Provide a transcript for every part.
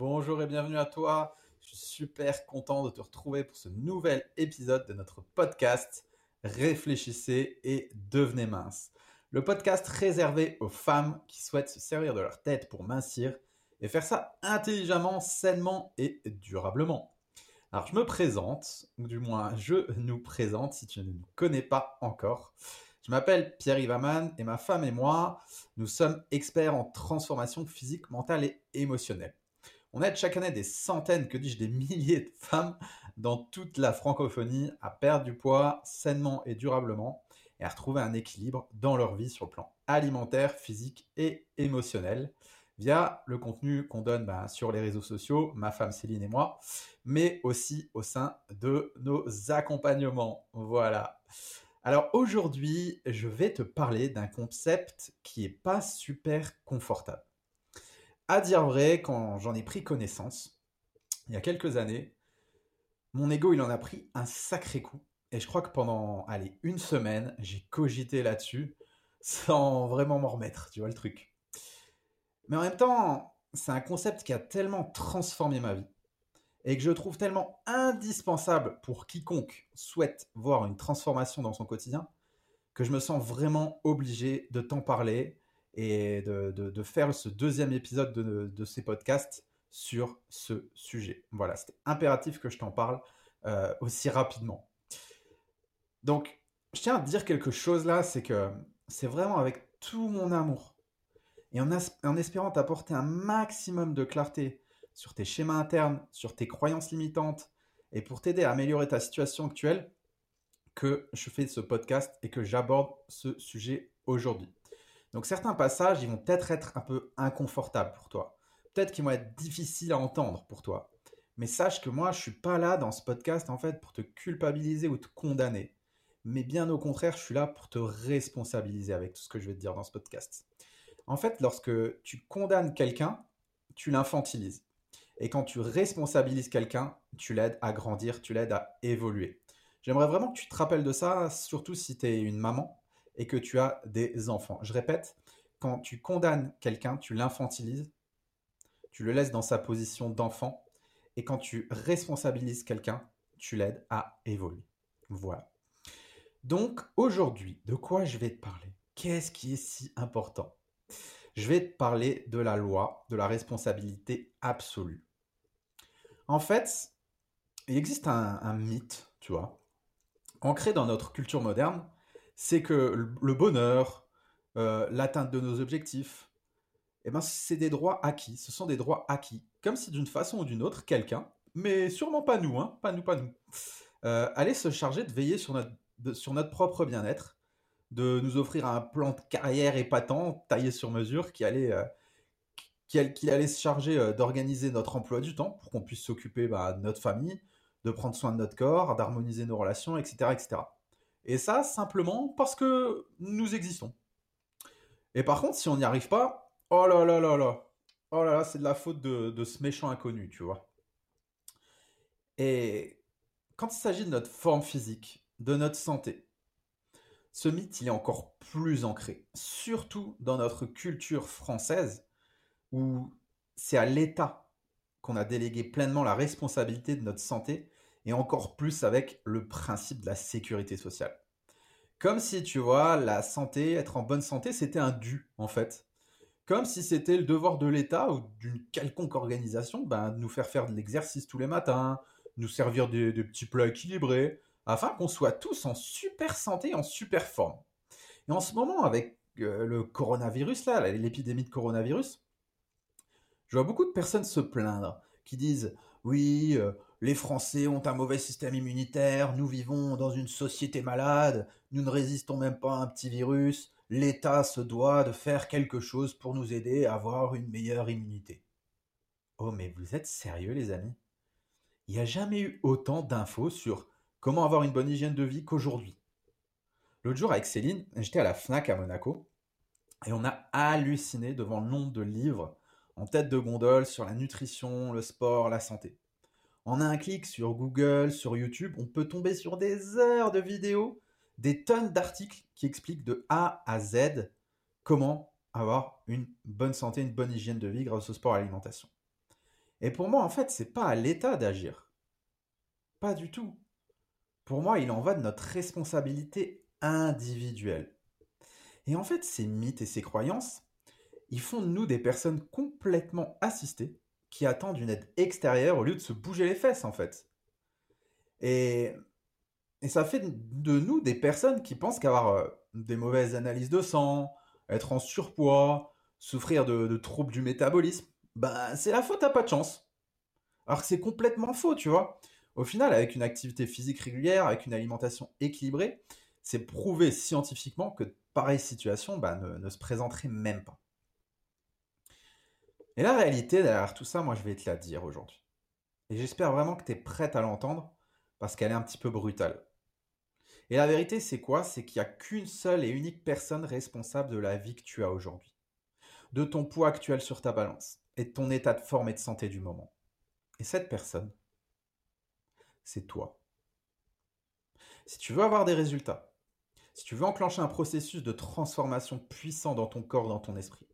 Bonjour et bienvenue à toi. Je suis super content de te retrouver pour ce nouvel épisode de notre podcast Réfléchissez et devenez mince. Le podcast réservé aux femmes qui souhaitent se servir de leur tête pour mincir et faire ça intelligemment, sainement et durablement. Alors je me présente, ou du moins je nous présente si tu ne nous connais pas encore. Je m'appelle Pierre Ivaman et ma femme et moi, nous sommes experts en transformation physique, mentale et émotionnelle. On aide chaque année des centaines, que dis-je, des milliers de femmes dans toute la francophonie à perdre du poids sainement et durablement et à retrouver un équilibre dans leur vie sur le plan alimentaire, physique et émotionnel via le contenu qu'on donne ben, sur les réseaux sociaux, ma femme Céline et moi, mais aussi au sein de nos accompagnements. Voilà. Alors aujourd'hui, je vais te parler d'un concept qui n'est pas super confortable. À dire vrai, quand j'en ai pris connaissance, il y a quelques années, mon ego, il en a pris un sacré coup. Et je crois que pendant, allez, une semaine, j'ai cogité là-dessus sans vraiment m'en remettre, tu vois le truc. Mais en même temps, c'est un concept qui a tellement transformé ma vie et que je trouve tellement indispensable pour quiconque souhaite voir une transformation dans son quotidien que je me sens vraiment obligé de t'en parler et de, faire ce deuxième épisode de, ces podcasts sur ce sujet. Voilà, c'est impératif que je t'en parle euh, aussi rapidement. Donc, je tiens à te dire quelque chose là, c'est que c'est vraiment avec tout mon amour et en, en espérant t'apporter un maximum de clarté sur tes schémas internes, sur tes croyances limitantes et pour t'aider à améliorer ta situation actuelle que je fais ce podcast et que j'aborde ce sujet aujourd'hui. Donc certains passages, ils vont peut-être être un peu inconfortables pour toi. Peut-être qu'ils vont être difficiles à entendre pour toi. Mais sache que moi, je suis pas là dans ce podcast en fait pour te culpabiliser ou te condamner. Mais bien au contraire, je suis là pour te responsabiliser avec tout ce que je vais te dire dans ce podcast. En fait, lorsque tu condamnes quelqu'un, tu l'infantilises. Et quand tu responsabilises quelqu'un, tu l'aides à grandir, tu l'aides à évoluer. J'aimerais vraiment que tu te rappelles de ça, surtout si tu es une maman et que tu as des enfants. Je répète, quand tu condamnes quelqu'un, tu l'infantilises, tu le laisses dans sa position d'enfant, et quand tu responsabilises quelqu'un, tu l'aides à évoluer. Voilà. Donc aujourd'hui, de quoi je vais te parler? Qu'est-ce qui est si important? Je vais te parler de la loi de la responsabilité absolue. En fait, il existe un, mythe, tu vois, ancré dans notre culture moderne, c'est que le bonheur, euh, l'atteinte de nos objectifs, eh ben, c'est des droits acquis. Ce sont des droits acquis. Comme si d'une façon ou d'une autre, quelqu'un, mais sûrement pas nous, hein, pas nous, pas nous, euh, allait se charger de veiller sur notre, sur notre propre bien-être, de nous offrir un plan de carrière épatant, taillé sur mesure, qui allait, euh, qui, allait se charger d'organiser notre emploi du temps pour qu'on puisse s'occuper bah, de notre famille, de prendre soin de notre corps, d'harmoniser nos relations, etc., etc. Et ça, simplement parce que nous existons. Et par contre, si on n'y arrive pas, oh là là là là, oh là là, c'est de la faute de, ce méchant inconnu, tu vois. Et quand il s'agit de notre forme physique, de notre santé, ce mythe, il est encore plus ancré, surtout dans notre culture française, où c'est à l'État qu'on a délégué pleinement la responsabilité de notre santé et encore plus avec le principe de la sécurité sociale. Comme si, tu vois, la santé, être en bonne santé, c'était un dû, en fait. Comme si c'était le devoir de l'État ou d'une quelconque organisation ben, de nous faire faire de l'exercice tous les matins, nous servir des, petits plats équilibrés, afin qu'on soit tous en super santé, en super forme. Et en ce moment, avec euh, le coronavirus, là, l'épidémie de coronavirus, je vois beaucoup de personnes se plaindre, qui disent, oui, euh, les Français ont un mauvais système immunitaire, nous vivons dans une société malade, nous ne résistons même pas à un petit virus, l'État se doit de faire quelque chose pour nous aider à avoir une meilleure immunité. Oh mais vous êtes sérieux les amis? Il n'y a jamais eu autant d'infos sur comment avoir une bonne hygiène de vie qu'aujourd'hui. L'autre jour avec Céline, j'étais à la FNAC à Monaco et on a halluciné devant le nombre de livres en tête de gondole sur la nutrition, le sport, la santé. En un clic sur Google, sur YouTube, on peut tomber sur des heures de vidéos, des tonnes d'articles qui expliquent de A à Z comment avoir une bonne santé, une bonne hygiène de vie grâce au sport et à l'alimentation. Et pour moi, en fait, c'est pas à l'État d'agir. Pas du tout. Pour moi, il en va de notre responsabilité individuelle. Et en fait, ces mythes et ces croyances, ils font de nous des personnes complètement assistées qui attendent une aide extérieure au lieu de se bouger les fesses, en fait. Et, et ça fait de nous des personnes qui pensent qu'avoir euh, des mauvaises analyses de sang, être en surpoids, souffrir de, troubles du métabolisme, bah, c'est la faute à pas de chance. Alors que c'est complètement faux, tu vois. Au final, avec une activité physique régulière, avec une alimentation équilibrée, c'est prouvé scientifiquement que pareille situation bah, ne, ne, se présenterait même pas. Et la réalité derrière tout ça, moi je vais te la dire aujourd'hui. Et j'espère vraiment que tu es prête à l'entendre parce qu'elle est un petit peu brutale. Et la vérité, c'est quoi? C'est qu'il n'y a qu'une seule et unique personne responsable de la vie que tu as aujourd'hui, de ton poids actuel sur ta balance et de ton état de forme et de santé du moment. Et cette personne, c'est toi. Si tu veux avoir des résultats, si tu veux enclencher un processus de transformation puissant dans ton corps, dans ton esprit,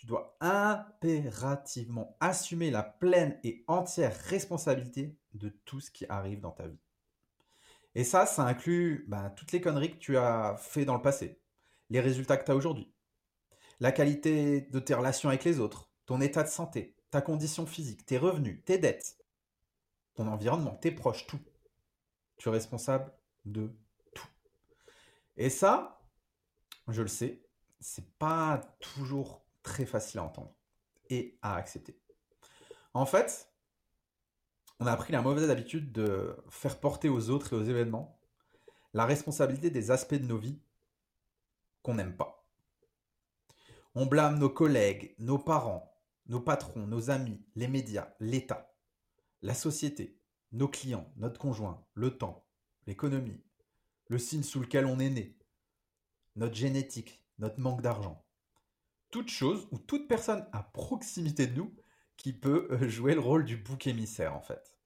tu dois impérativement assumer la pleine et entière responsabilité de tout ce qui arrive dans ta vie. Et ça, ça inclut bah, toutes les conneries que tu as fait dans le passé, les résultats que tu as aujourd'hui, la qualité de tes relations avec les autres, ton état de santé, ta condition physique, tes revenus, tes dettes, ton environnement, tes proches, tout. Tu es responsable de tout. Et ça, je le sais, c'est pas toujours très facile à entendre et à accepter. En fait, on a pris la mauvaise habitude de faire porter aux autres et aux événements la responsabilité des aspects de nos vies qu'on n'aime pas. On blâme nos collègues, nos parents, nos patrons, nos amis, les médias, l'État, la société, nos clients, notre conjoint, le temps, l'économie, le signe sous lequel on est né, notre génétique, notre manque d'argent. Toute chose ou toute personne à proximité de nous qui peut euh, jouer le rôle du bouc émissaire en fait.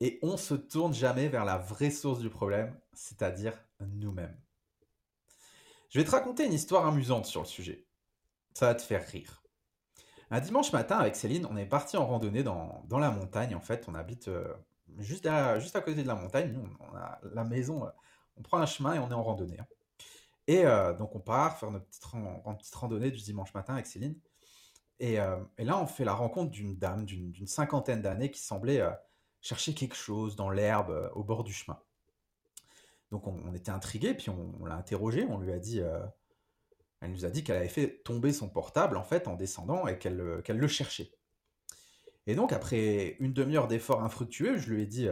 Et on se tourne jamais vers la vraie source du problème, c'est-à-dire nous-mêmes. Je vais te raconter une histoire amusante sur le sujet. Ça va te faire rire. Un dimanche matin, avec Céline, on est parti en randonnée dans, la montagne. En fait, on habite euh, juste, à côté de la montagne. Nous, on a la maison, euh, on prend un chemin et on est en randonnée. Hein. Et donc, on part faire notre petite, randonnée du dimanche matin avec Céline. Euh, et, là, on fait la rencontre d'une dame d'une cinquantaine d'années qui semblait euh, chercher quelque chose dans l'herbe euh, au bord du chemin. Donc on, était intrigués, puis on, l'a interrogée, on lui a dit, elle nous a dit qu'elle avait fait tomber son portable en fait en descendant et qu'elle le cherchait. Et donc après une demi-heure d'efforts infructueux, je lui ai dit,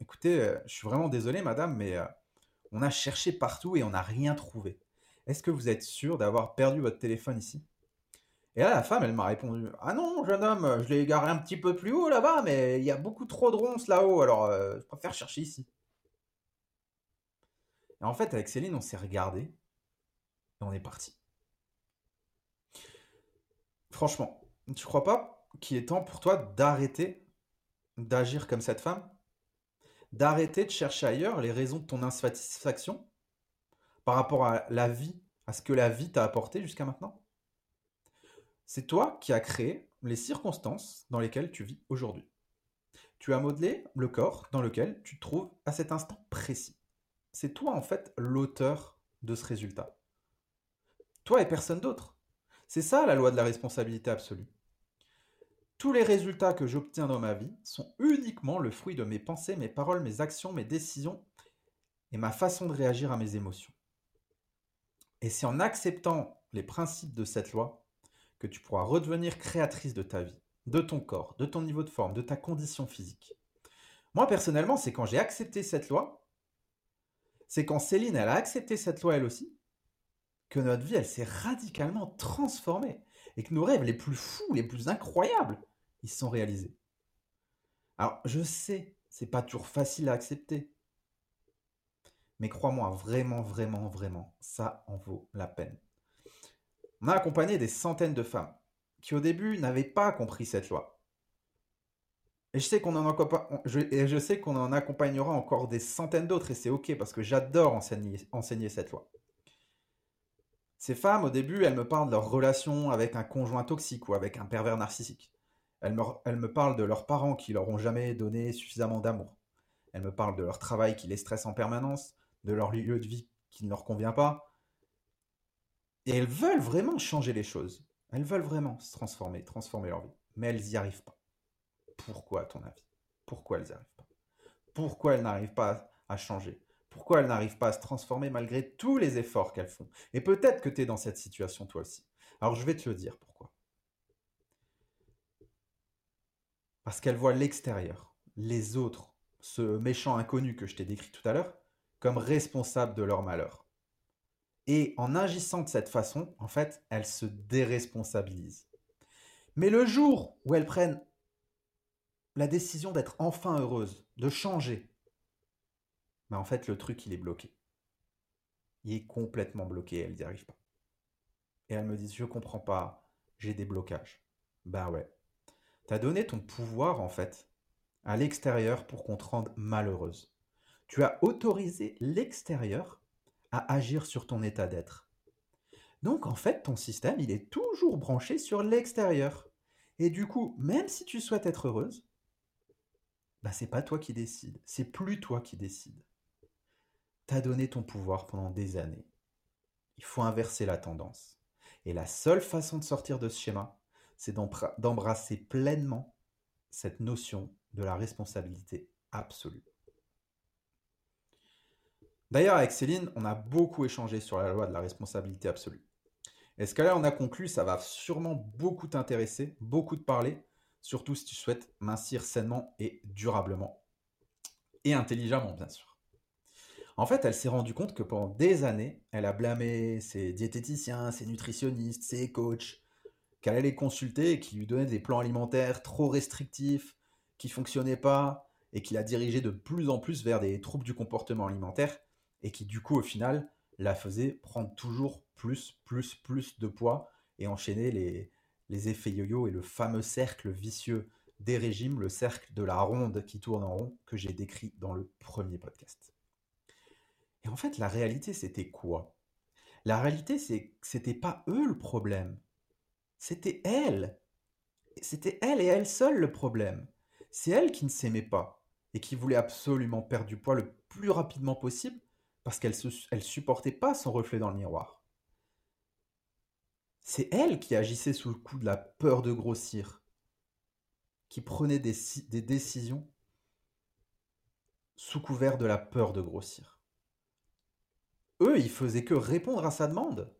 écoutez, je suis vraiment désolé madame, mais on a cherché partout et on n'a rien trouvé. Est-ce que vous êtes sûr d'avoir perdu votre téléphone ici? Et là, la femme, elle m'a répondu Ah non, jeune homme, je l'ai égaré un petit peu plus haut là-bas, mais il y a beaucoup trop de ronces là-haut, alors euh, je préfère chercher ici. Et en fait, avec Céline, on s'est regardé et on est parti. Franchement, tu crois pas qu'il est temps pour toi d'arrêter d'agir comme cette femme? D'arrêter de chercher ailleurs les raisons de ton insatisfaction par rapport à la vie, à ce que la vie t'a apporté jusqu'à maintenant? C'est toi qui as créé les circonstances dans lesquelles tu vis aujourd'hui. Tu as modelé le corps dans lequel tu te trouves à cet instant précis. C'est toi en fait l'auteur de ce résultat. Toi et personne d'autre. C'est ça la loi de la responsabilité absolue. Tous les résultats que j'obtiens dans ma vie sont uniquement le fruit de mes pensées, mes paroles, mes actions, mes décisions et ma façon de réagir à mes émotions. Et c'est en acceptant les principes de cette loi que tu pourras redevenir créatrice de ta vie, de ton corps, de ton niveau de forme, de ta condition physique. Moi, personnellement, c'est quand j'ai accepté cette loi, c'est quand Céline, elle a accepté cette loi elle aussi, que notre vie, elle s'est radicalement transformée et que nos rêves les plus fous, les plus incroyables, ils sont réalisés. Alors, je sais, c'est pas toujours facile à accepter. Mais crois-moi, vraiment, vraiment, vraiment, ça en vaut la peine. On a accompagné des centaines de femmes qui au début n'avaient pas compris cette loi. Et je sais qu'on en, accompagnera encore des centaines d'autres et c'est ok parce que j'adore enseigner cette loi. Ces femmes, au début, elles me parlent de leur relation avec un conjoint toxique ou avec un pervers narcissique. Elle me, elle me parle de leurs parents qui leur ont jamais donné suffisamment d'amour. Elle me parle de leur travail qui les stresse en permanence, de leur lieu de vie qui ne leur convient pas. Et elles veulent vraiment changer les choses. Elles veulent vraiment se transformer, transformer leur vie. Mais elles n'y arrivent pas. Pourquoi, à ton avis? Pourquoi elles n'y arrivent pas? Pourquoi elles n'arrivent pas à changer? Pourquoi elles n'arrivent pas à se transformer malgré tous les efforts qu'elles font Et peut-être que tu es dans cette situation toi aussi. Alors je vais te le dire pourquoi. Parce qu'elles voient l'extérieur, les autres, ce méchant inconnu que je t'ai décrit tout à l'heure, comme responsable de leur malheur. Et en agissant de cette façon, en fait, elles se déresponsabilisent. Mais le jour où elles prennent la décision d'être enfin heureuses, de changer, en fait, le truc, il est bloqué. Il est complètement bloqué, elles n'y arrivent pas. Et elles me disent, je comprends pas, j'ai des blocages. Ben ouais. Tu as donné ton pouvoir, en fait, à l'extérieur pour qu'on te rende malheureuse. Tu as autorisé l'extérieur à agir sur ton état d'être. Donc en fait, ton système, il est toujours branché sur l'extérieur. Et du coup, même si tu souhaites être heureuse, bah c'est pas toi qui décide, c'est plus toi qui décide. T'as donné ton pouvoir pendant des années. Il faut inverser la tendance. Et la seule façon de sortir de ce schéma, c'est d'embrasser pleinement cette notion de la responsabilité absolue. D'ailleurs, avec Céline, on a beaucoup échangé sur la loi de la responsabilité absolue. Et ce que là, on a conclu, ça va sûrement beaucoup t'intéresser, beaucoup te parler, surtout si tu souhaites mincir sainement et durablement. Et intelligemment, bien sûr. En fait, elle s'est rendue compte que pendant des années, elle a blâmé ses diététiciens, ses nutritionnistes, ses coachs, qu'elle allait consulter et qui lui donnaient des plans alimentaires trop restrictifs, qui fonctionnaient pas, et qui la dirigeait de plus en plus vers des troubles du comportement alimentaire, et qui du coup, au final, la faisait prendre toujours plus, plus, plus de poids et enchaîner les, les effets yo-yo et le fameux cercle vicieux des régimes, le cercle de la ronde qui tourne en rond que j'ai décrit dans le premier podcast. Et en fait, la réalité, c'était quoi? La réalité, c'est que c'était pas eux le problème. C'était elle. C'était elle et elle seule le problème. C'est elle qui ne s'aimait pas et qui voulait absolument perdre du poids le plus rapidement possible parce qu'elle ne supportait pas son reflet dans le miroir. C'est elle qui agissait sous le coup de la peur de grossir, qui prenait des, des décisions sous couvert de la peur de grossir. Eux, ils faisaient que répondre à sa demande.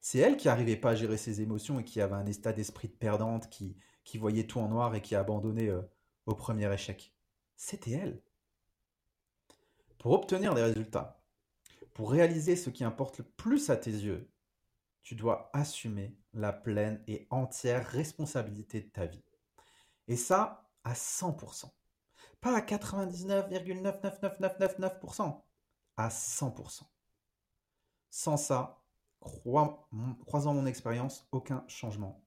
C'est elle qui n'arrivait pas à gérer ses émotions et qui avait un état d'esprit de perdante, qui, voyait tout en noir et qui abandonnait euh, au premier échec. C'était elle. Pour obtenir des résultats, pour réaliser ce qui importe le plus à tes yeux, tu dois assumer la pleine et entière responsabilité de ta vie. Et ça, à 100%. Pas à 99,99999%, à 100%. Sans ça, croisant mon expérience, aucun changement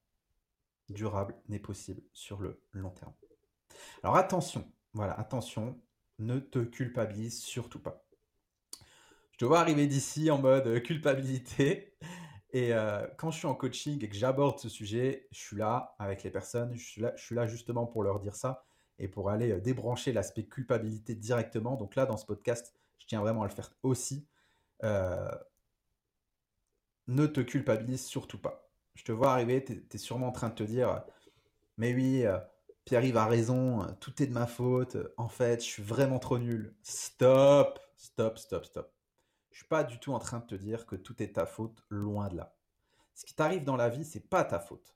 durable n'est possible sur le long terme. Alors attention, voilà, attention, ne te culpabilise surtout pas. Je te vois arriver d'ici en mode euh, culpabilité. Et euh, quand je suis en coaching et que j'aborde ce sujet, je suis là avec les personnes, je suis là, justement pour leur dire ça et pour aller euh, débrancher l'aspect culpabilité directement. Donc là, dans ce podcast, je tiens vraiment à le faire aussi. ne te culpabilise surtout pas. Je te vois arriver, tu es, sûrement en train de te dire, mais oui, Pierre-Yves a raison, tout est de ma faute, en fait, je suis vraiment trop nul. Stop, stop, stop, stop. Je suis pas du tout en train de te dire que tout est ta faute, loin de là. Ce qui t'arrive dans la vie, c'est pas ta faute.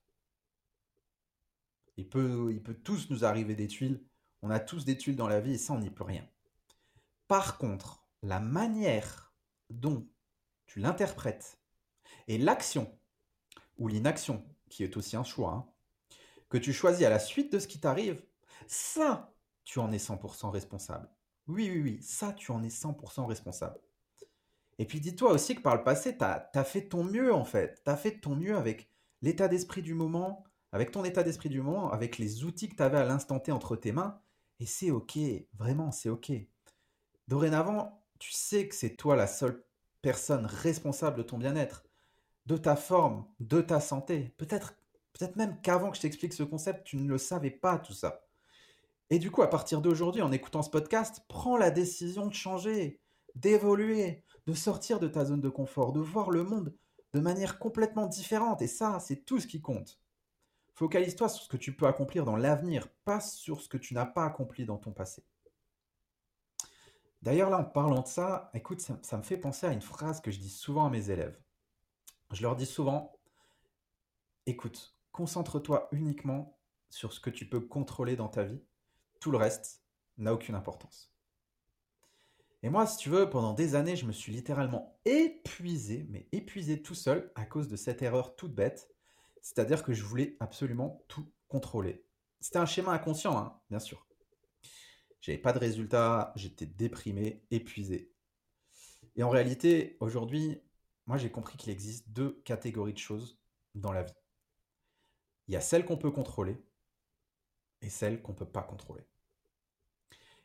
Il peut, il peut tous nous arriver des tuiles. On a tous des tuiles dans la vie et ça, on n'y peut rien. Par contre, la manière dont tu l'interprètes et l'action ou l'inaction, qui est aussi un choix, hein, que tu choisis à la suite de ce qui t'arrive, ça, tu en es 100% responsable. Oui, oui, oui, ça, tu en es 100% responsable. Et puis dis-toi aussi que par le passé, tu as, fait ton mieux en fait. Tu as fait ton mieux avec l'état d'esprit du moment, avec ton état d'esprit du moment, avec les outils que tu avais à l'instant T entre tes mains. Et c'est OK, vraiment, c'est OK. Dorénavant, tu sais que c'est toi la seule personne responsable de ton bien-être, de ta forme, de ta santé. Peut-être Peut-être même qu'avant que je t'explique ce concept, tu ne le savais pas tout ça. Et du coup, à partir d'aujourd'hui, en écoutant ce podcast, prends la décision de changer, d'évoluer, de sortir de ta zone de confort, de voir le monde de manière complètement différente. Et ça, c'est tout ce qui compte. Focalise-toi sur ce que tu peux accomplir dans l'avenir, pas sur ce que tu n'as pas accompli dans ton passé. D'ailleurs, là, en parlant de ça, écoute, ça, me fait penser à une phrase que je dis souvent à mes élèves. Je leur dis souvent, écoute, concentre-toi uniquement sur ce que tu peux contrôler dans ta vie. Tout le reste n'a aucune importance. Et moi, si tu veux, pendant des années, je me suis littéralement épuisé, mais épuisé tout seul à cause de cette erreur toute bête. C'est-à-dire que je voulais absolument tout contrôler. C'était un schéma inconscient, hein, bien sûr. J'avais pas de résultats, j'étais déprimé, épuisé. Et en réalité, aujourd'hui, moi j'ai compris qu'il existe deux catégories de choses dans la vie. Il y a celles qu'on peut contrôler et celles qu'on ne peut pas contrôler.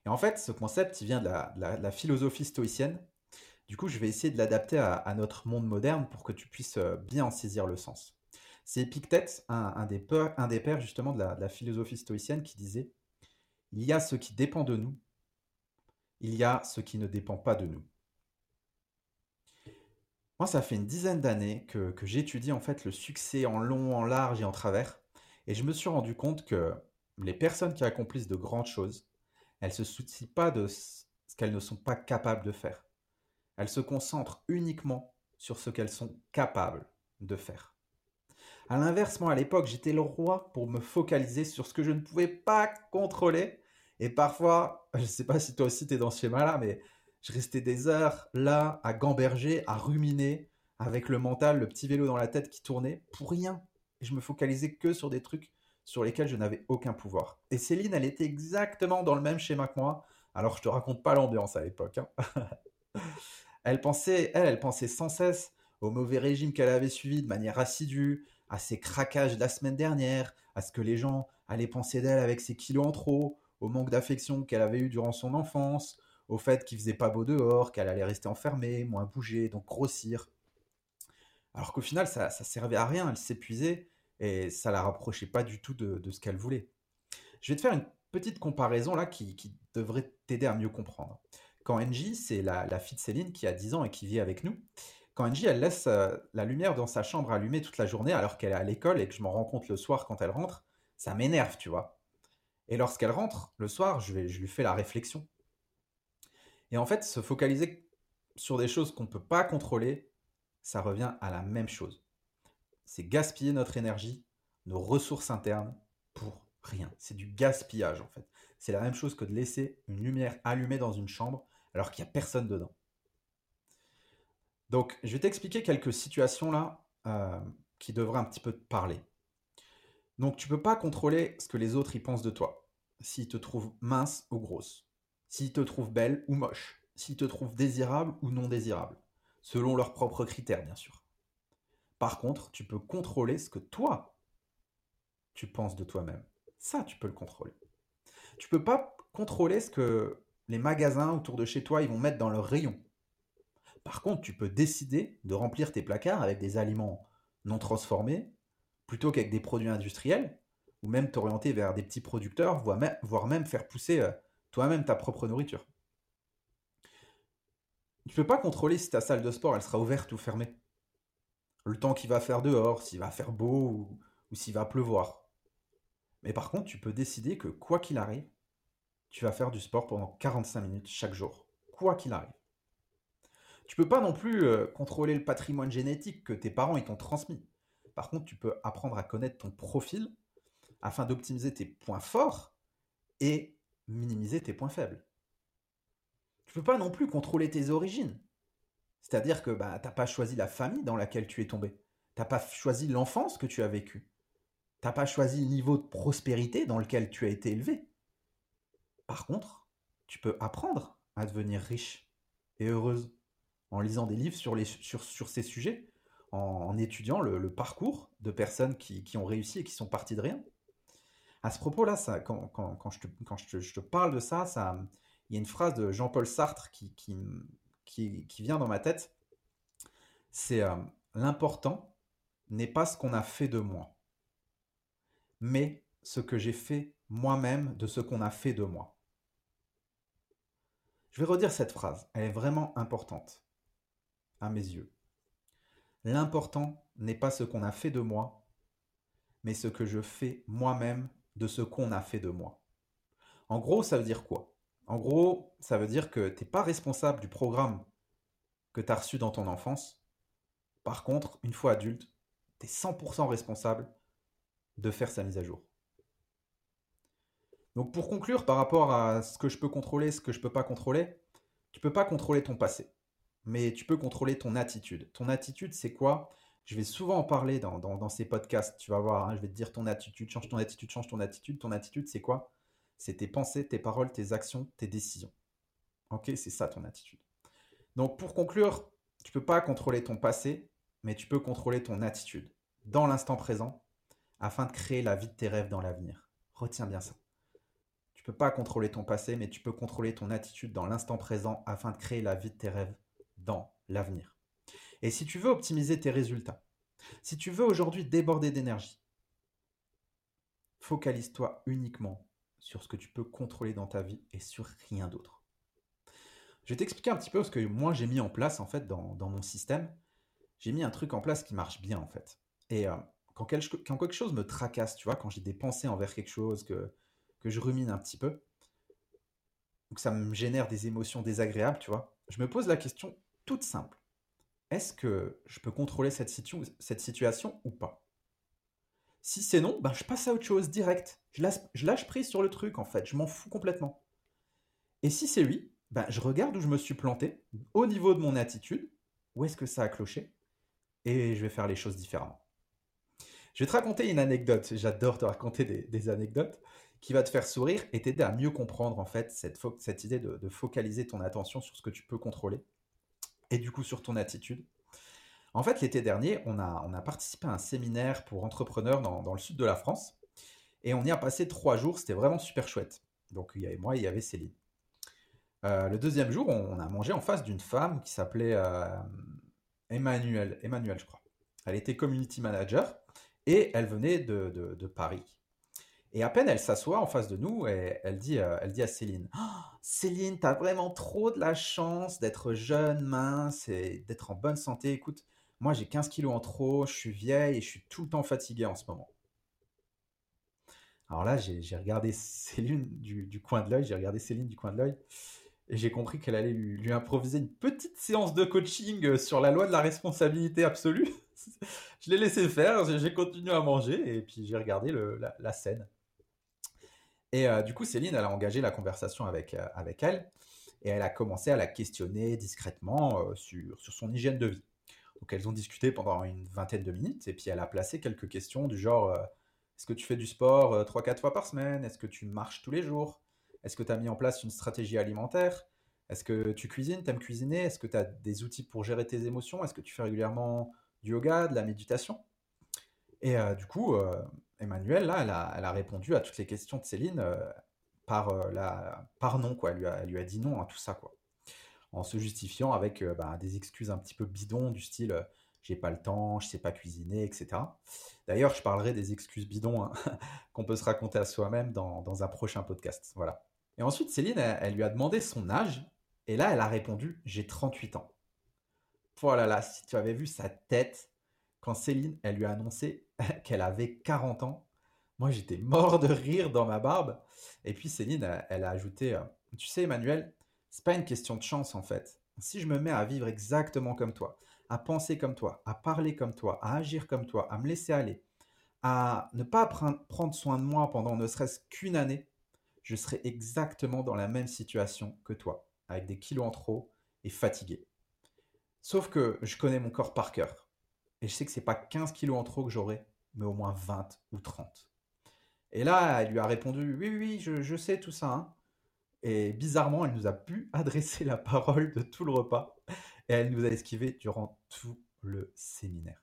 Et en fait, ce concept, il vient de la, philosophie stoïcienne. Du coup, je vais essayer de l'adapter à, notre monde moderne pour que tu puisses euh, bien en saisir le sens. C'est Épictète, un, des un, des pères justement de la, philosophie stoïcienne, qui disait Il y a ce qui dépend de nous, il y a ce qui ne dépend pas de nous. Moi, ça fait une dizaine d'années que, j'étudie en fait le succès en long, en large et en travers, et je me suis rendu compte que les personnes qui accomplissent de grandes choses, elles ne se soucient pas de ce qu'elles ne sont pas capables de faire. Elles se concentrent uniquement sur ce qu'elles sont capables de faire. À l'inverse, moi à l'époque, j'étais le roi pour me focaliser sur ce que je ne pouvais pas contrôler. Et parfois, je ne sais pas si toi aussi tu es dans ce schéma-là, mais je restais des heures là à gamberger, à ruminer, avec le mental, le petit vélo dans la tête qui tournait, pour rien. Et je me focalisais que sur des trucs sur lesquels je n'avais aucun pouvoir. Et Céline, elle était exactement dans le même schéma que moi. Alors je te raconte pas l'ambiance à l'époque. Hein. elle pensait, elle, elle pensait sans cesse au mauvais régime qu'elle avait suivi de manière assidue, à ses craquages de la semaine dernière, à ce que les gens allaient penser d'elle avec ses kilos en trop, au manque d'affection qu'elle avait eu durant son enfance, au fait qu'il faisait pas beau dehors, qu'elle allait rester enfermée, moins bouger, donc grossir. Alors qu'au final, ça, servait à rien, elle s'épuisait, et ça la rapprochait pas du tout de, ce qu'elle voulait. Je vais te faire une petite comparaison là qui, devrait t'aider à mieux comprendre. Quand Angie, c'est la, fille de Céline qui a 10 ans et qui vit avec nous, quand Angie, elle laisse euh, la lumière dans sa chambre allumée toute la journée alors qu'elle est à l'école et que je m'en rends compte le soir quand elle rentre, ça m'énerve, tu vois. Et lorsqu'elle rentre, le soir, je, lui fais la réflexion. Et en fait, se focaliser sur des choses qu'on ne peut pas contrôler, ça revient à la même chose c'est gaspiller notre énergie, nos ressources internes pour rien. C'est du gaspillage en fait. C'est la même chose que de laisser une lumière allumée dans une chambre alors qu'il n'y a personne dedans. Donc, je vais t'expliquer quelques situations là euh, qui devraient un petit peu te parler. Donc, tu ne peux pas contrôler ce que les autres y pensent de toi. S'ils te trouvent mince ou grosse, s'ils te trouvent belle ou moche, s'ils te trouvent désirable ou non désirable, selon leurs propres critères, bien sûr. Par contre, tu peux contrôler ce que toi, tu penses de toi-même. Ça, tu peux le contrôler. Tu peux pas contrôler ce que les magasins autour de chez toi ils vont mettre dans leur rayon. Par contre, tu peux décider de remplir tes placards avec des aliments non transformés plutôt qu'avec des produits industriels, ou même t'orienter vers des petits producteurs, voire même faire pousser euh, toi-même ta propre nourriture. Tu ne peux pas contrôler si ta salle de sport elle sera ouverte ou fermée le temps qu'il va faire dehors, s'il va faire beau ou, s'il va pleuvoir. Mais par contre, tu peux décider que quoi qu'il arrive, tu vas faire du sport pendant 45 minutes chaque jour, quoi qu'il arrive. Tu peux pas non plus euh, contrôler le patrimoine génétique que tes parents t'ont transmis. Par contre, tu peux apprendre à connaître ton profil afin d'optimiser tes points forts et minimiser tes points faibles. Tu peux pas non plus contrôler tes origines. C'est-à-dire que bah, tu n'as pas choisi la famille dans laquelle tu es tombé. Tu n'as pas choisi l'enfance que tu as vécue. Tu n'as pas choisi le niveau de prospérité dans lequel tu as été élevé. Par contre, tu peux apprendre à devenir riche et heureuse en lisant des livres sur ces sujets, en, étudiant le, parcours de personnes qui, ont réussi et qui sont parties de rien. À ce propos-là, quand, quand, je, te, parle de ça, ça, il y a une phrase de Jean-Paul Sartre qui, vient dans ma tête, c'est euh, l'important n'est pas ce qu'on a fait de moi, mais ce que j'ai fait moi-même de ce qu'on a fait de moi. Je vais redire cette phrase, elle est vraiment importante à mes yeux. L'important n'est pas ce qu'on a fait de moi, mais ce que je fais moi-même de ce qu'on a fait de moi. En gros, ça veut dire quoi? En gros, ça veut dire que tu n'es pas responsable du programme que tu as reçu dans ton enfance. Par contre, une fois adulte, tu es 100% responsable de faire sa mise à jour. Donc pour conclure par rapport à ce que je peux contrôler, ce que je ne peux pas contrôler, tu ne peux pas contrôler ton passé, mais tu peux contrôler ton attitude. Ton attitude, c'est quoi? Je vais souvent en parler dans, ces podcasts, tu vas voir, hein, je vais te dire ton attitude, change ton attitude, change ton attitude. Ton attitude, c'est quoi? C'est tes pensées, tes paroles, tes actions, tes décisions. Ok, c'est ça ton attitude. Donc pour conclure, tu ne peux pas contrôler ton passé, mais tu peux contrôler ton attitude dans l'instant présent afin de créer la vie de tes rêves dans l'avenir. Retiens bien ça. Tu ne peux pas contrôler ton passé, mais tu peux contrôler ton attitude dans l'instant présent afin de créer la vie de tes rêves dans l'avenir. Et si tu veux optimiser tes résultats, si tu veux aujourd'hui déborder d'énergie, focalise-toi uniquement sur ce que tu peux contrôler dans ta vie et sur rien d'autre. Je vais t'expliquer un petit peu ce que moi j'ai mis en place en fait dans, mon système. J'ai mis un truc en place qui marche bien en fait. Et euh, quand, quelque, chose me tracasse, tu vois, quand j'ai des pensées envers quelque chose, que, que je rumine un petit peu, ou que ça me génère des émotions désagréables, tu vois, je me pose la question toute simple. Est-ce que je peux contrôler cette, situation ou pas? Si c'est non, ben je passe à autre chose direct. Je lâche, prise sur le truc en fait, je m'en fous complètement. Et si c'est oui, ben je regarde où je me suis planté, au niveau de mon attitude, où est-ce que ça a cloché, et je vais faire les choses différemment. Je vais te raconter une anecdote, j'adore te raconter des, anecdotes, qui va te faire sourire et t'aider à mieux comprendre en fait cette idée de, focaliser ton attention sur ce que tu peux contrôler et du coup sur ton attitude. En fait, l'été dernier, on a, participé à un séminaire pour entrepreneurs dans, le sud de la France et on y a passé trois jours, c'était vraiment super chouette. Donc il y avait moi, il y avait Céline. Euh, le deuxième jour, on, a mangé en face d'une femme qui s'appelait euh, Emmanuel, Emmanuel, je crois. Elle était community manager et elle venait de, Paris. Et à peine elle s'assoit en face de nous, et elle dit, euh, elle dit à Céline oh, Céline, t'as vraiment trop de la chance d'être jeune, mince et d'être en bonne santé. Écoute, moi j'ai 15 kilos en trop, je suis vieille et je suis tout le temps fatiguée en ce moment. Alors là, j'ai regardé Céline du, coin de l'œil, j'ai regardé Céline du coin de l'œil, et j'ai compris qu'elle allait lui, improviser une petite séance de coaching euh, sur la loi de la responsabilité absolue. je l'ai laissé faire, j'ai continué à manger et puis j'ai regardé la, scène. Et euh, du coup, Céline, elle a engagé la conversation avec, euh, avec elle et elle a commencé à la questionner discrètement euh, sur, sur son hygiène de vie. Donc elles ont discuté pendant une vingtaine de minutes et puis elle a placé quelques questions du genre est-ce que tu fais du sport 3-4 fois par semaine? Est-ce que tu marches tous les jours? Est-ce que tu as mis en place une stratégie alimentaire? Est-ce que tu cuisines? T'aimes cuisiner? Est-ce que tu as des outils pour gérer tes émotions? Est-ce que tu fais régulièrement du yoga, de la méditation? Et du coup, Emmanuel, là, elle a, répondu à toutes les questions de Céline euh, par, la, par non, quoi. Elle lui, a, elle dit non à tout ça, quoi. En se justifiant avec bah, des excuses un petit peu bidons du style j'ai pas le temps, je sais pas cuisiner, etc. D'ailleurs, je parlerai des excuses bidons hein, qu'on peut se raconter à soi-même dans, un prochain podcast. Voilà. Et ensuite, Céline, elle, lui a demandé son âge, et là, elle a répondu j'ai 38 ans. Voilà, là, si tu avais vu sa tête quand Céline, elle lui a annoncé qu'elle avait 40 ans, moi j'étais mort de rire dans ma barbe. Et puis Céline, elle a ajouté, euh, tu sais Emmanuel, c'est pas une question de chance en fait. Si je me mets à vivre exactement comme toi, à penser comme toi, à parler comme toi, à agir comme toi, à me laisser aller, à ne pas prendre soin de moi pendant ne serait-ce qu'une année, je serai exactement dans la même situation que toi, avec des kilos en trop et fatigué. Sauf que je connais mon corps par cœur. Et je sais que c'est pas 15 kilos en trop que j'aurai, mais au moins 20 ou 30. Et là, elle lui a répondu Oui, oui, je, sais tout ça. Hein. Et bizarrement, elle nous a pu adresser la parole de tout le repas. Et elle nous a esquivé durant tout le séminaire.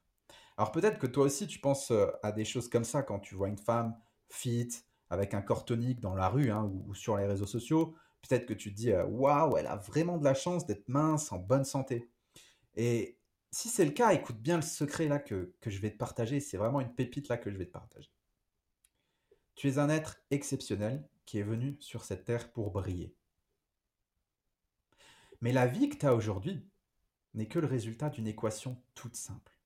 Alors peut-être que toi aussi, tu penses euh, à des choses comme ça quand tu vois une femme fit, avec un corps tonique dans la rue hein, ou, sur les réseaux sociaux. Peut-être que tu te dis euh, Waouh, elle a vraiment de la chance d'être mince, en bonne santé. Et si c'est le cas, écoute bien le secret là que, je vais te partager. C'est vraiment une pépite là que je vais te partager. Tu es un être exceptionnel qui est venu sur cette terre pour briller. Mais la vie que tu as aujourd'hui n'est que le résultat d'une équation toute simple.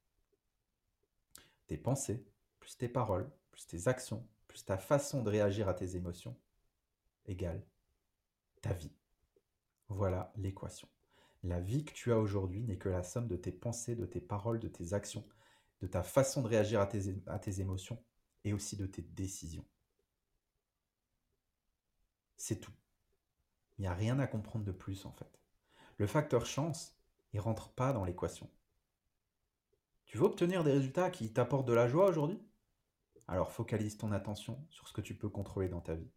Tes pensées, plus tes paroles, plus tes actions, plus ta façon de réagir à tes émotions, égale ta vie. Voilà l'équation. La vie que tu as aujourd'hui n'est que la somme de tes pensées, de tes paroles, de tes actions, de ta façon de réagir à tes, émotions et aussi de tes décisions. C'est tout. Il n'y a rien à comprendre de plus en fait. Le facteur chance, il rentre pas dans l'équation. Tu veux obtenir des résultats qui t'apportent de la joie aujourd'hui? Alors focalise ton attention sur ce que tu peux contrôler dans ta vie.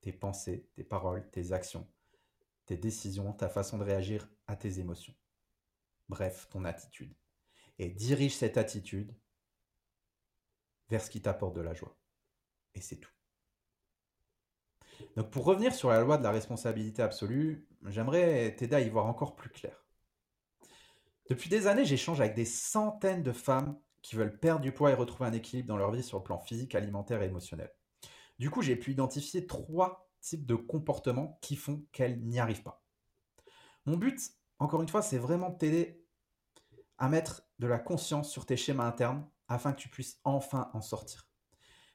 Tes pensées, tes paroles, tes actions, tes décisions, ta façon de réagir à tes émotions. Bref, ton attitude. Et dirige cette attitude vers ce qui t'apporte de la joie. Et c'est tout. Donc pour revenir sur la loi de la responsabilité absolue, j'aimerais t'aider à y voir encore plus clair. Depuis des années, j'échange avec des centaines de femmes qui veulent perdre du poids et retrouver un équilibre dans leur vie sur le plan physique, alimentaire et émotionnel. Du coup, j'ai pu identifier trois de comportement qui font qu'elle n'y arrive pas. Mon but, encore une fois, c'est vraiment de t'aider à mettre de la conscience sur tes schémas internes afin que tu puisses enfin en sortir.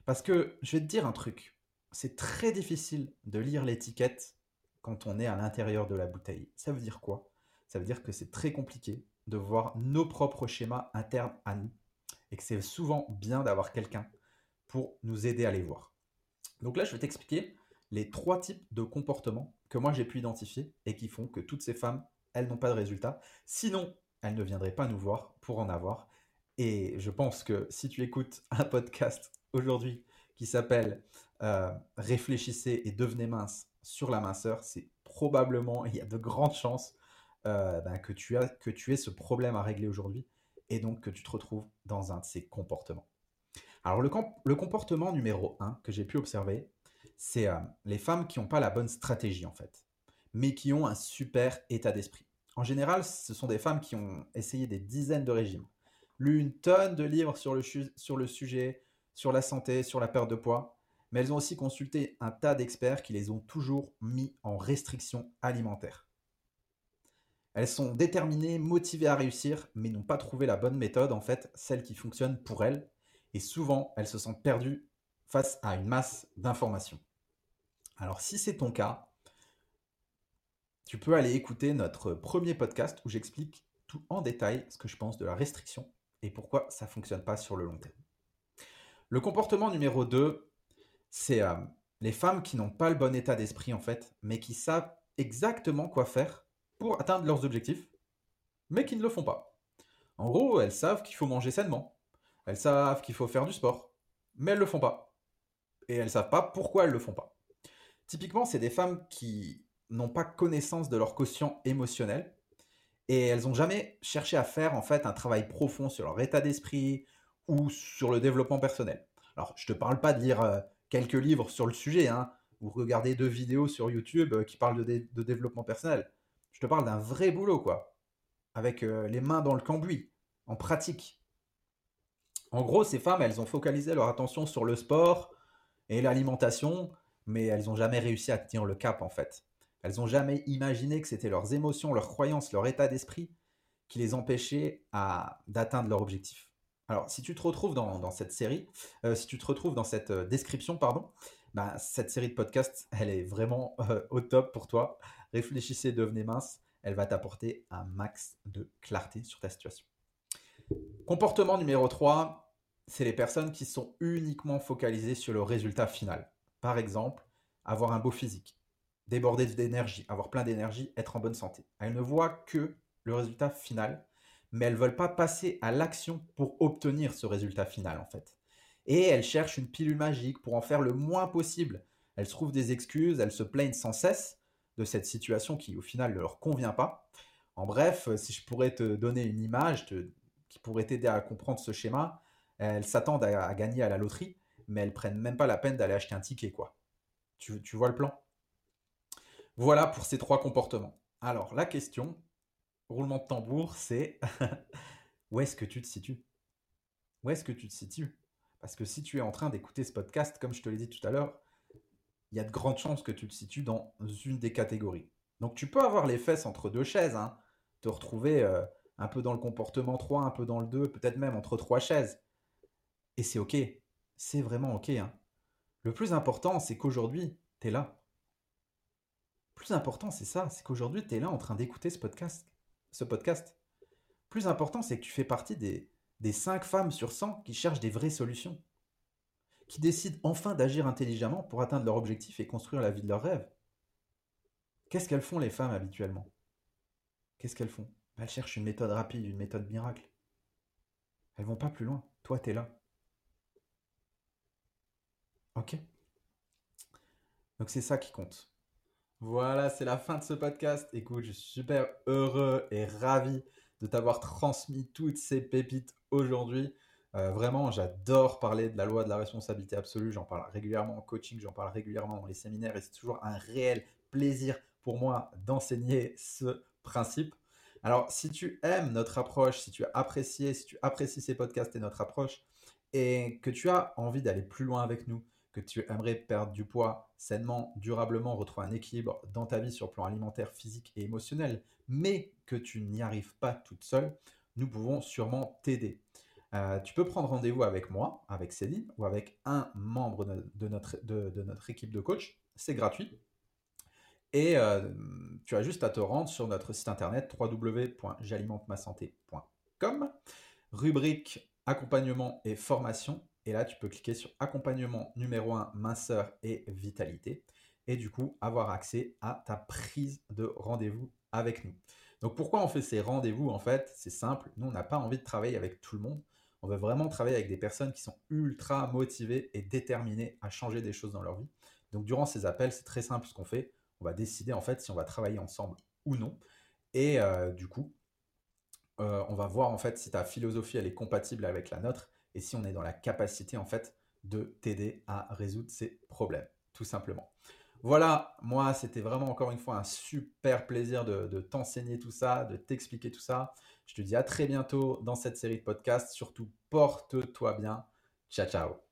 Parce que je vais te dire un truc, c'est très difficile de lire l'étiquette quand on est à l'intérieur de la bouteille. Ça veut dire quoi? Ça veut dire que c'est très compliqué de voir nos propres schémas internes à nous et que c'est souvent bien d'avoir quelqu'un pour nous aider à les voir. Donc là, je vais t'expliquer les trois types de comportements que moi j'ai pu identifier et qui font que toutes ces femmes, elles n'ont pas de résultat. Sinon, elles ne viendraient pas nous voir pour en avoir. Et je pense que si tu écoutes un podcast aujourd'hui qui s'appelle euh, Réfléchissez et devenez mince sur la minceur, c'est probablement, il y a de grandes chances euh, ben, que, tu que tu aies ce problème à régler aujourd'hui et donc que tu te retrouves dans un de ces comportements. Alors le, le comportement numéro 1 que j'ai pu observer, c'est euh, les femmes qui n'ont pas la bonne stratégie en fait, mais qui ont un super état d'esprit. En général, ce sont des femmes qui ont essayé des dizaines de régimes, lu une tonne de livres sur le, sur le sujet, sur la santé, sur la perte de poids, mais elles ont aussi consulté un tas d'experts qui les ont toujours mis en restriction alimentaire. Elles sont déterminées, motivées à réussir, mais n'ont pas trouvé la bonne méthode, en fait, celle qui fonctionne pour elles, et souvent elles se sentent perdues face à une masse d'informations. Alors si c'est ton cas, tu peux aller écouter notre premier podcast où j'explique tout en détail ce que je pense de la restriction et pourquoi ça ne fonctionne pas sur le long terme. Le comportement numéro 2, c'est euh, les femmes qui n'ont pas le bon état d'esprit en fait, mais qui savent exactement quoi faire pour atteindre leurs objectifs, mais qui ne le font pas. En gros, elles savent qu'il faut manger sainement, elles savent qu'il faut faire du sport, mais elles ne le font pas. Et elles ne savent pas pourquoi elles ne le font pas. Typiquement, c'est des femmes qui n'ont pas connaissance de leur quotient émotionnel et elles n'ont jamais cherché à faire en fait un travail profond sur leur état d'esprit ou sur le développement personnel. Alors, je te parle pas de lire euh, quelques livres sur le sujet, hein, ou regarder deux vidéos sur YouTube euh, qui parlent de, développement personnel. Je te parle d'un vrai boulot, quoi, avec euh, les mains dans le cambouis, en pratique. En gros, ces femmes, elles ont focalisé leur attention sur le sport et l'alimentation, mais elles n'ont jamais réussi à tenir le cap en fait. Elles n'ont jamais imaginé que c'était leurs émotions, leurs croyances, leur état d'esprit qui les empêchaient d'atteindre leur objectif. Alors, si tu te retrouves dans, cette série, euh, si tu te retrouves dans cette euh, description, pardon, bah, cette série de podcasts, elle est vraiment euh, au top pour toi. Réfléchissez, devenez mince. Elle va t'apporter un max de clarté sur ta situation. Comportement numéro 3, c'est les personnes qui sont uniquement focalisées sur le résultat final. Par exemple, avoir un beau physique, déborder d'énergie, avoir plein d'énergie, être en bonne santé. Elles ne voient que le résultat final, mais elles ne veulent pas passer à l'action pour obtenir ce résultat final en fait. Et elles cherchent une pilule magique pour en faire le moins possible. Elles trouvent des excuses, elles se plaignent sans cesse de cette situation qui au final ne leur convient pas. En bref, si je pourrais te donner une image qui pourrait t'aider à comprendre ce schéma, elles s'attendent à gagner à la loterie, mais elles prennent même pas la peine d'aller acheter un ticket, quoi. Tu, vois le plan? Voilà pour ces trois comportements. Alors, la question, roulement de tambour, c'est où est-ce que tu te situes? Où est-ce que tu te situes? Parce que si tu es en train d'écouter ce podcast, comme je te l'ai dit tout à l'heure, il y a de grandes chances que tu te situes dans une des catégories. Donc tu peux avoir les fesses entre deux chaises, hein, te retrouver euh, un peu dans le comportement 3, un peu dans le 2, peut-être même entre trois chaises. Et c'est ok, c'est vraiment ok. Hein. Le plus important, c'est qu'aujourd'hui, tu es là. Plus important, c'est ça, c'est qu'aujourd'hui, tu es là en train d'écouter ce podcast. Ce podcast. Plus important, c'est que tu fais partie des, des 5 femmes sur 100 qui cherchent des vraies solutions qui décident enfin d'agir intelligemment pour atteindre leur objectif et construire la vie de leurs rêves. Qu'est-ce qu'elles font les femmes habituellement? Qu'est-ce qu'elles font? Elles cherchent une méthode rapide, une méthode miracle. Elles vont pas plus loin. Toi, tu es là. Ok Donc c'est ça qui compte. Voilà, c'est la fin de ce podcast. Écoute, je suis super heureux et ravi de t'avoir transmis toutes ces pépites aujourd'hui. Euh, vraiment, j'adore parler de la loi de la responsabilité absolue. J'en parle régulièrement en coaching, j'en parle régulièrement dans les séminaires et c'est toujours un réel plaisir pour moi d'enseigner ce principe. Alors, si tu aimes notre approche, si tu as apprécié, si tu apprécies ces podcasts et notre approche et que tu as envie d'aller plus loin avec nous, que tu aimerais perdre du poids sainement, durablement, retrouver un équilibre dans ta vie sur le plan alimentaire, physique et émotionnel, mais que tu n'y arrives pas toute seule, nous pouvons sûrement t'aider. Euh, tu peux prendre rendez-vous avec moi, avec Céline, ou avec un membre de, notre, équipe de coach. C'est gratuit. Et euh, tu as juste à te rendre sur notre site internet www.j'alimentemassanté.com, rubrique accompagnement et formation. Et là, tu peux cliquer sur accompagnement numéro 1, minceur et vitalité. Et du coup, avoir accès à ta prise de rendez-vous avec nous. Donc pourquoi on fait ces rendez-vous En fait, c'est simple. Nous, on n'a pas envie de travailler avec tout le monde. On veut vraiment travailler avec des personnes qui sont ultra motivées et déterminées à changer des choses dans leur vie. Donc durant ces appels, c'est très simple ce qu'on fait. On va décider en fait si on va travailler ensemble ou non. Et euh, du coup, euh, on va voir en fait si ta philosophie elle est compatible avec la nôtre et si on est dans la capacité en fait de t'aider à résoudre ces problèmes, tout simplement. Voilà, moi c'était vraiment encore une fois un super plaisir de t'enseigner tout ça, de t'expliquer tout ça. Je te dis à très bientôt dans cette série de podcasts. Surtout, porte-toi bien. Ciao, ciao.